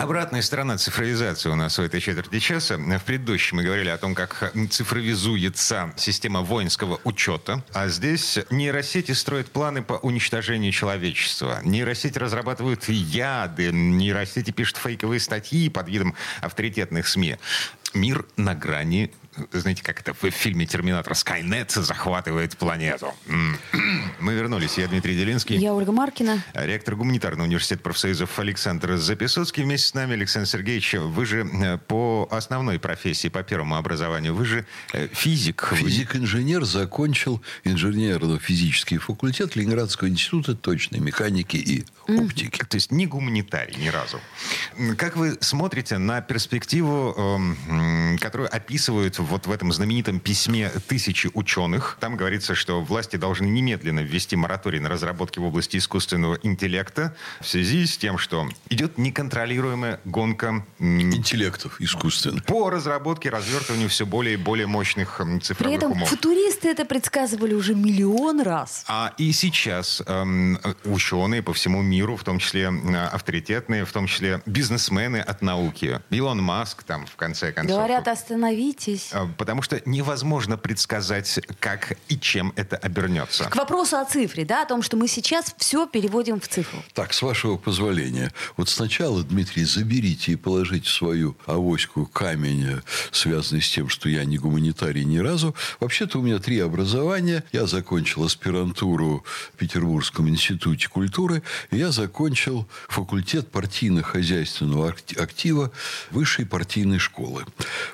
Обратная сторона цифровизации у нас в этой четверти часа. В предыдущем мы говорили о том, как цифровизуется система воинского учета. А здесь нейросети строят планы по уничтожению человечества. Нейросети разрабатывают яды. Нейросети пишут фейковые статьи под видом авторитетных СМИ. Мир на грани знаете, как это в фильме «Терминатор» Скайнет захватывает планету. Мы вернулись. Я Дмитрий Делинский. Я Ольга Маркина. Ректор гуманитарного университета профсоюзов Александр Записоцкий. Вместе с нами Александр Сергеевич. Вы же э, по основной профессии, по первому образованию, вы же э, физик. Физик-инженер, закончил инженерно-физический факультет Ленинградского института точной механики и оптики. То есть не гуманитарий ни разу. Как вы смотрите на перспективу, эм, которую описывают вот в этом знаменитом письме тысячи ученых? Там говорится, что власти должны немедленно ввести мораторий на разработки в области искусственного интеллекта в связи с тем, что идет неконтролируемая гонка интеллектов искусственных по разработке, развертыванию все более и более мощных цифровых При этом умов. футуристы это предсказывали уже миллион раз. А и сейчас эм, ученые по всему миру, в том числе э, авторитетные, в том числе бизнесмены от науки, Илон Маск там в конце концов. Говорят, остановитесь. Э, Потому что невозможно предсказать, как и чем это обернется. К вопросу о цифре, да, о том, что мы сейчас все переводим в цифру. Так, с вашего позволения. Вот сначала, Дмитрий, заберите и положите свою авоську камень, э, связанный с тем, что я не гуманитарий ни разу. Вообще-то у меня три образования. Я закончил аспирантуру в Петербургском институте культуры. И я закончил факультет партийно-хозяйственного актива высшей партийной школы.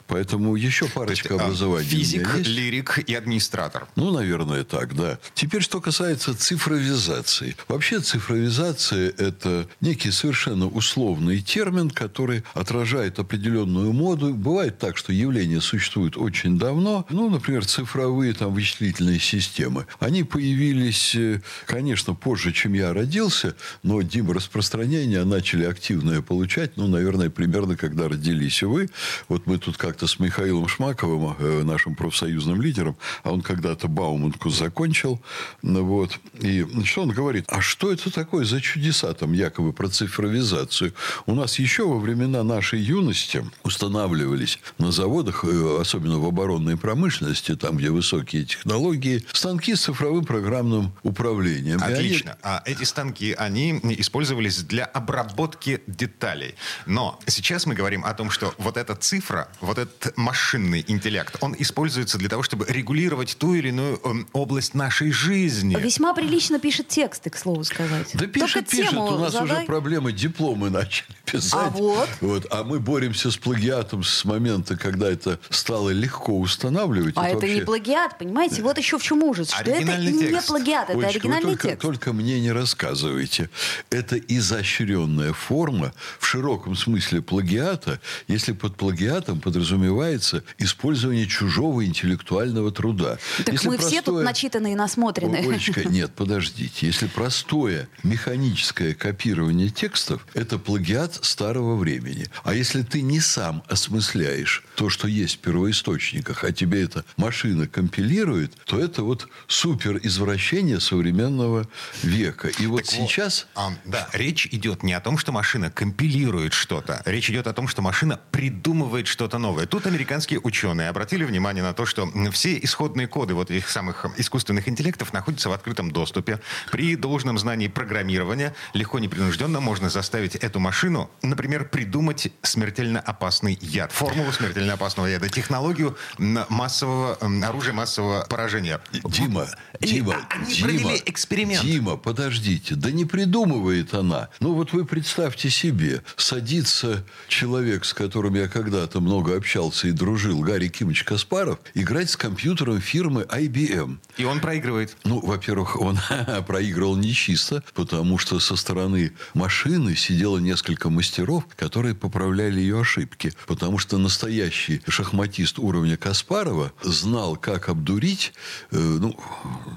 Поэтому еще парочка есть, образований. Физик, лирик и администратор. Ну, наверное, так, да. Теперь, что касается цифровизации. Вообще, цифровизация – это некий совершенно условный термин, который отражает определенную моду. Бывает так, что явление существует очень давно. Ну, например, цифровые там, вычислительные системы. Они появились, э, конечно, позже, чем я родился, но дим распространения начали активное получать, ну, наверное, примерно, когда родились вы. Вот мы тут как-то с Михаилом Шмаковым, э, нашим профсоюзным лидером, а он когда-то Бауманку закончил, ну, вот, и что он говорит, а что это такое за чудеса там якобы про цифровизацию? У нас еще во времена нашей юности устанавливались на заводах, э, особенно в оборонной промышленности, там, где высокие технологии, станки с цифровым программным управлением. И они- Отлично. А эти станки, они использовались для обработки деталей. Но сейчас мы говорим о том, что вот эта цифра, вот этот машинный интеллект, он используется для того, чтобы регулировать ту или иную эм, область нашей жизни. Весьма прилично пишет тексты, к слову сказать. Да пишет, Только пишет. тему У нас уже задай. проблемы дипломы начали писать. А вот? А мы боремся с плагиатом с момента, когда это стало легко устанавливать. А это не вообще- плагиат, понимаете? Вот еще в чем ужас. Что это Оригинальный не текст. плагиат, это Олечка, оригинальный вы только, текст. только мне не рассказывайте. Это изощренная форма в широком смысле плагиата, если под плагиатом подразумевается использование чужого интеллектуального труда. Так Если мы все тут простое- начитанные и насмотренные. О, Олечка, нет, подождите. Если простое механическое копирование текстов, это плагиат старого времени. А если ты не сам осмысляешь то, что есть в первоисточниках, а тебе эта машина компилирует, то это вот супер извращение современного века. И вот Так вот, сейчас... а, да, речь идет не о том, что машина компилирует что-то. Речь идет о том, что машина придумывает что-то новое. Тут американские ученые обратили внимание на то, что все исходные коды вот этих самых искусственных интеллектов находятся в открытом доступе. При должном знании программирования легко непринужденно можно заставить эту машину, например, придумать смертельно опасный яд, формулу смертельно опасного яда, технологию массового оружия массового поражения. Дима, И Дима, они Дима, провели эксперимент. Дима, подождите, да не придумывает она. Ну вот вы представьте себе, садится человек, с которым я когда-то много общался и дружил, Гарри Кимович Каспаров, играть с компьютером фирмы IBM. И он проигрывает. Ну, во-первых, он проигрывал нечисто, потому что со стороны машины сидело несколько мастеров, которые поправляли ее ошибки. Потому что настоящий шахматист уровня Каспарова знал, как обдурить, э, ну,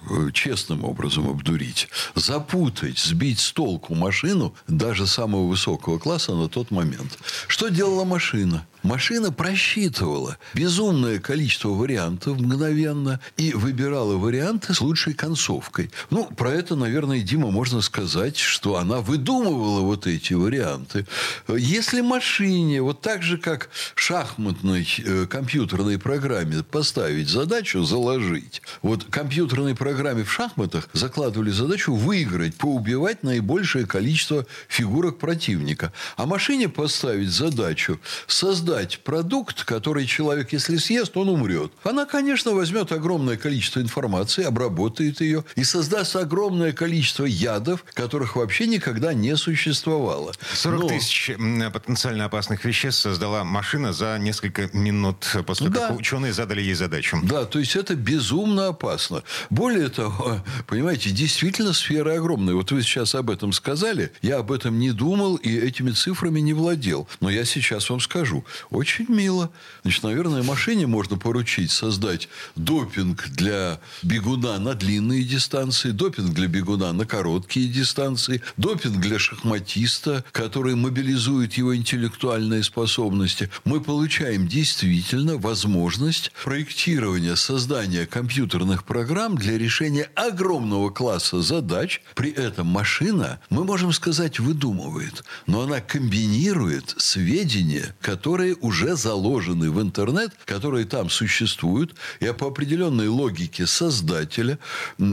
э, честным образом обдурить, запутать, сбить с толку машину даже самого высокого класса на тот момент. Что делала машина? Машина просчитывала безумное количество вариантов мгновенно и выбирала варианты с лучшей концовкой. Ну, про это, наверное, Дима, можно сказать, что она выдумывала вот эти варианты. Если машине, вот так же, как шахматной э, компьютерной программе поставить задачу, заложить. Вот компьютерной программе в шахматах закладывали задачу выиграть, поубивать наибольшее количество фигурок противника. А машине поставить задачу создать создать продукт, который человек, если съест, он умрет. Она, конечно, возьмет огромное количество информации, обработает ее и создаст огромное количество ядов, которых вообще никогда не существовало. 40 Но... тысяч потенциально опасных веществ создала машина за несколько минут после да. как ученые задали ей задачу. Да, то есть это безумно опасно. Более того, понимаете, действительно сфера огромная. Вот вы сейчас об этом сказали, я об этом не думал и этими цифрами не владел. Но я сейчас вам скажу. Очень мило. Значит, наверное, машине можно поручить создать допинг для бегуна на длинные дистанции, допинг для бегуна на короткие дистанции, допинг для шахматиста, который мобилизует его интеллектуальные способности. Мы получаем действительно возможность проектирования, создания компьютерных программ для решения огромного класса задач. При этом машина, мы можем сказать, выдумывает, но она комбинирует сведения, которые которые уже заложены в интернет, которые там существуют, и по определенной логике создателя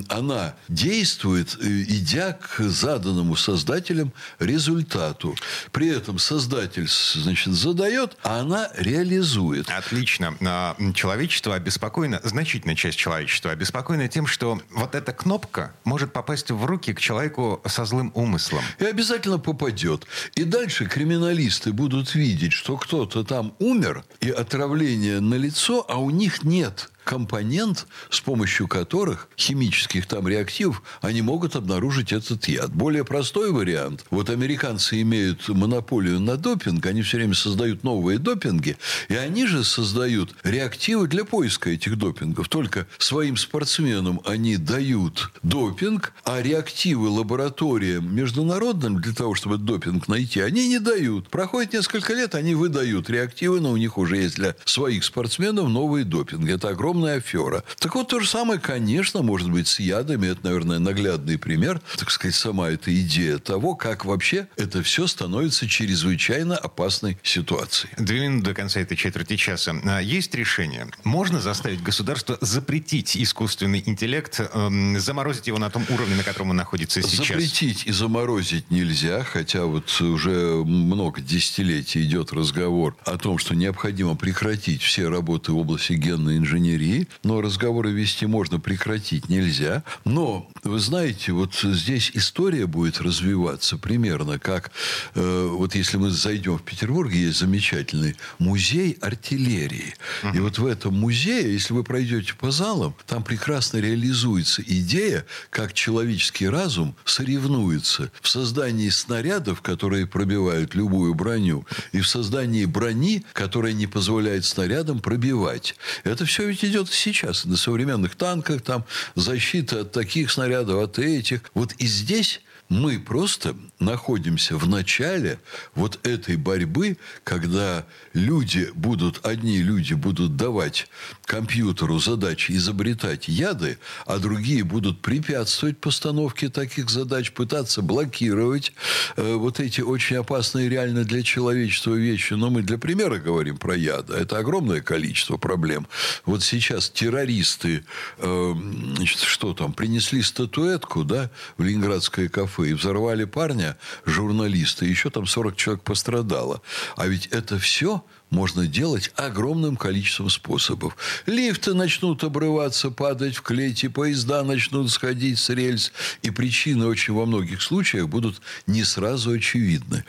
она действует, э, идя к заданному создателем результату. При этом создатель значит, задает, а она реализует. Отлично. А, человечество обеспокоено, значительная часть человечества обеспокоена тем, что вот эта кнопка может попасть в руки к человеку со злым умыслом. И обязательно попадет. И дальше криминалисты будут видеть, что кто-то там умер, и отравление на лицо, а у них нет компонент, с помощью которых химических там реактивов они могут обнаружить этот яд. Более простой вариант. Вот американцы имеют монополию на допинг, они все время создают новые допинги, и они же создают реактивы для поиска этих допингов. Только своим спортсменам они дают допинг, а реактивы лабораториям международным для того, чтобы допинг найти, они не дают. Проходит несколько лет, они выдают реактивы, но у них уже есть для своих спортсменов новые допинги. Это огромное огромная афера. Так вот, то же самое, конечно, может быть с ядами. Это, наверное, наглядный пример, так сказать, сама эта идея того, как вообще это все становится чрезвычайно опасной ситуацией. Две минуты до конца этой четверти часа. А, есть решение? Можно заставить государство запретить искусственный интеллект, эм, заморозить его на том уровне, на котором он находится сейчас? Запретить и заморозить нельзя, хотя вот уже много десятилетий идет разговор о том, что необходимо прекратить все работы в области генной инженерии России, но разговоры вести можно, прекратить нельзя. Но, вы знаете, вот здесь история будет развиваться примерно как... Э, вот если мы зайдем в Петербург, есть замечательный музей артиллерии. Uh-huh. И вот в этом музее, если вы пройдете по залам, там прекрасно реализуется идея, как человеческий разум соревнуется в создании снарядов, которые пробивают любую броню, и в создании брони, которая не позволяет снарядам пробивать. Это все ведь идет сейчас на современных танках, там защита от таких снарядов, от этих. Вот и здесь мы просто находимся в начале вот этой борьбы, когда люди будут, одни люди будут давать компьютеру задачи изобретать яды, а другие будут препятствовать постановке таких задач, пытаться блокировать э, вот эти очень опасные реально для человечества вещи. Но мы для примера говорим про яды. Это огромное количество проблем. Вот сейчас террористы, э, значит, что там, принесли статуэтку, да, в Ленинградское кафе и взорвали парня, журналиста, еще там 40 человек пострадало. А ведь это все можно делать огромным количеством способов. Лифты начнут обрываться, падать в клети, поезда начнут сходить с рельс. И причины очень во многих случаях будут не сразу очевидны.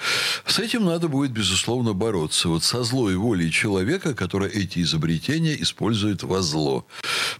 С этим надо будет, безусловно, бороться. Вот со злой волей человека, который эти изобретения использует во зло.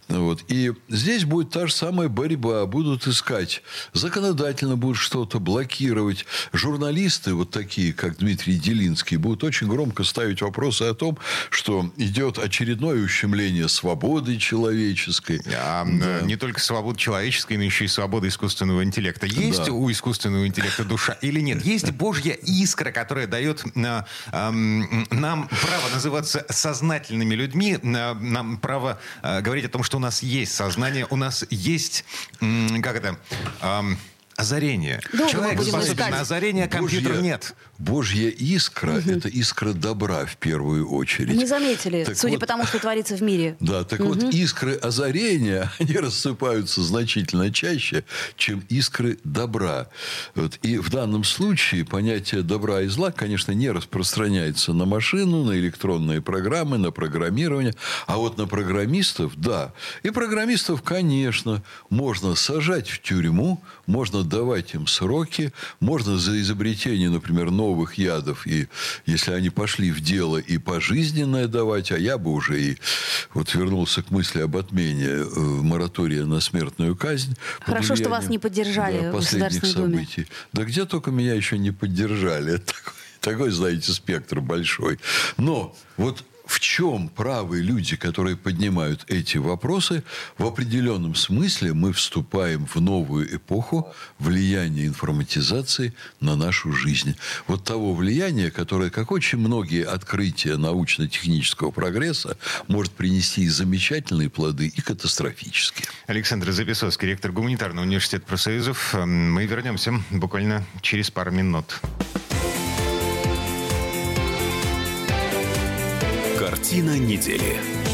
Вот. И здесь будет та же самая борьба. Будут искать, законодательно будут что-то блокировать. Журналисты, вот такие, как Дмитрий Делинский, будут очень громко ставить вопросы о том, что идет очередное ущемление свободы человеческой. А, да. Не только свободы человеческой, но еще и свободы искусственного интеллекта. Есть да. у искусственного интеллекта душа или нет? Есть Божья искра, которая дает а, а, нам право называться сознательными людьми, а, нам право а, говорить о том, что у нас есть сознание, у нас есть, как это, озарение. Долго Человек способен на озарение, а компьютер Божья, нет. Божья искра угу. – это искра добра в первую очередь. Мы заметили, так судя вот, по тому, что творится в мире. Да, так угу. вот искры озарения, они рассыпаются значительно чаще, чем искры добра. Вот. И в данном случае понятие добра и зла, конечно, не распространяется на машину, на электронные программы, на программирование. А вот на программистов – да. И программистов, конечно, можно сажать в тюрьму, можно давать им сроки, можно за изобретение, например, новых ядов, и если они пошли в дело и пожизненное давать, а я бы уже и вот вернулся к мысли об отмене э, моратория на смертную казнь. Хорошо, что вас не поддержали да, в Государственной событий. Думе. Да где только меня еще не поддержали. Такой, такой, знаете, спектр большой. Но вот в чем правы люди, которые поднимают эти вопросы, в определенном смысле мы вступаем в новую эпоху влияния информатизации на нашу жизнь. Вот того влияния, которое, как очень многие открытия научно-технического прогресса, может принести и замечательные плоды, и катастрофические. Александр Записовский, ректор Гуманитарного университета профсоюзов. Мы вернемся буквально через пару минут. Картина недели.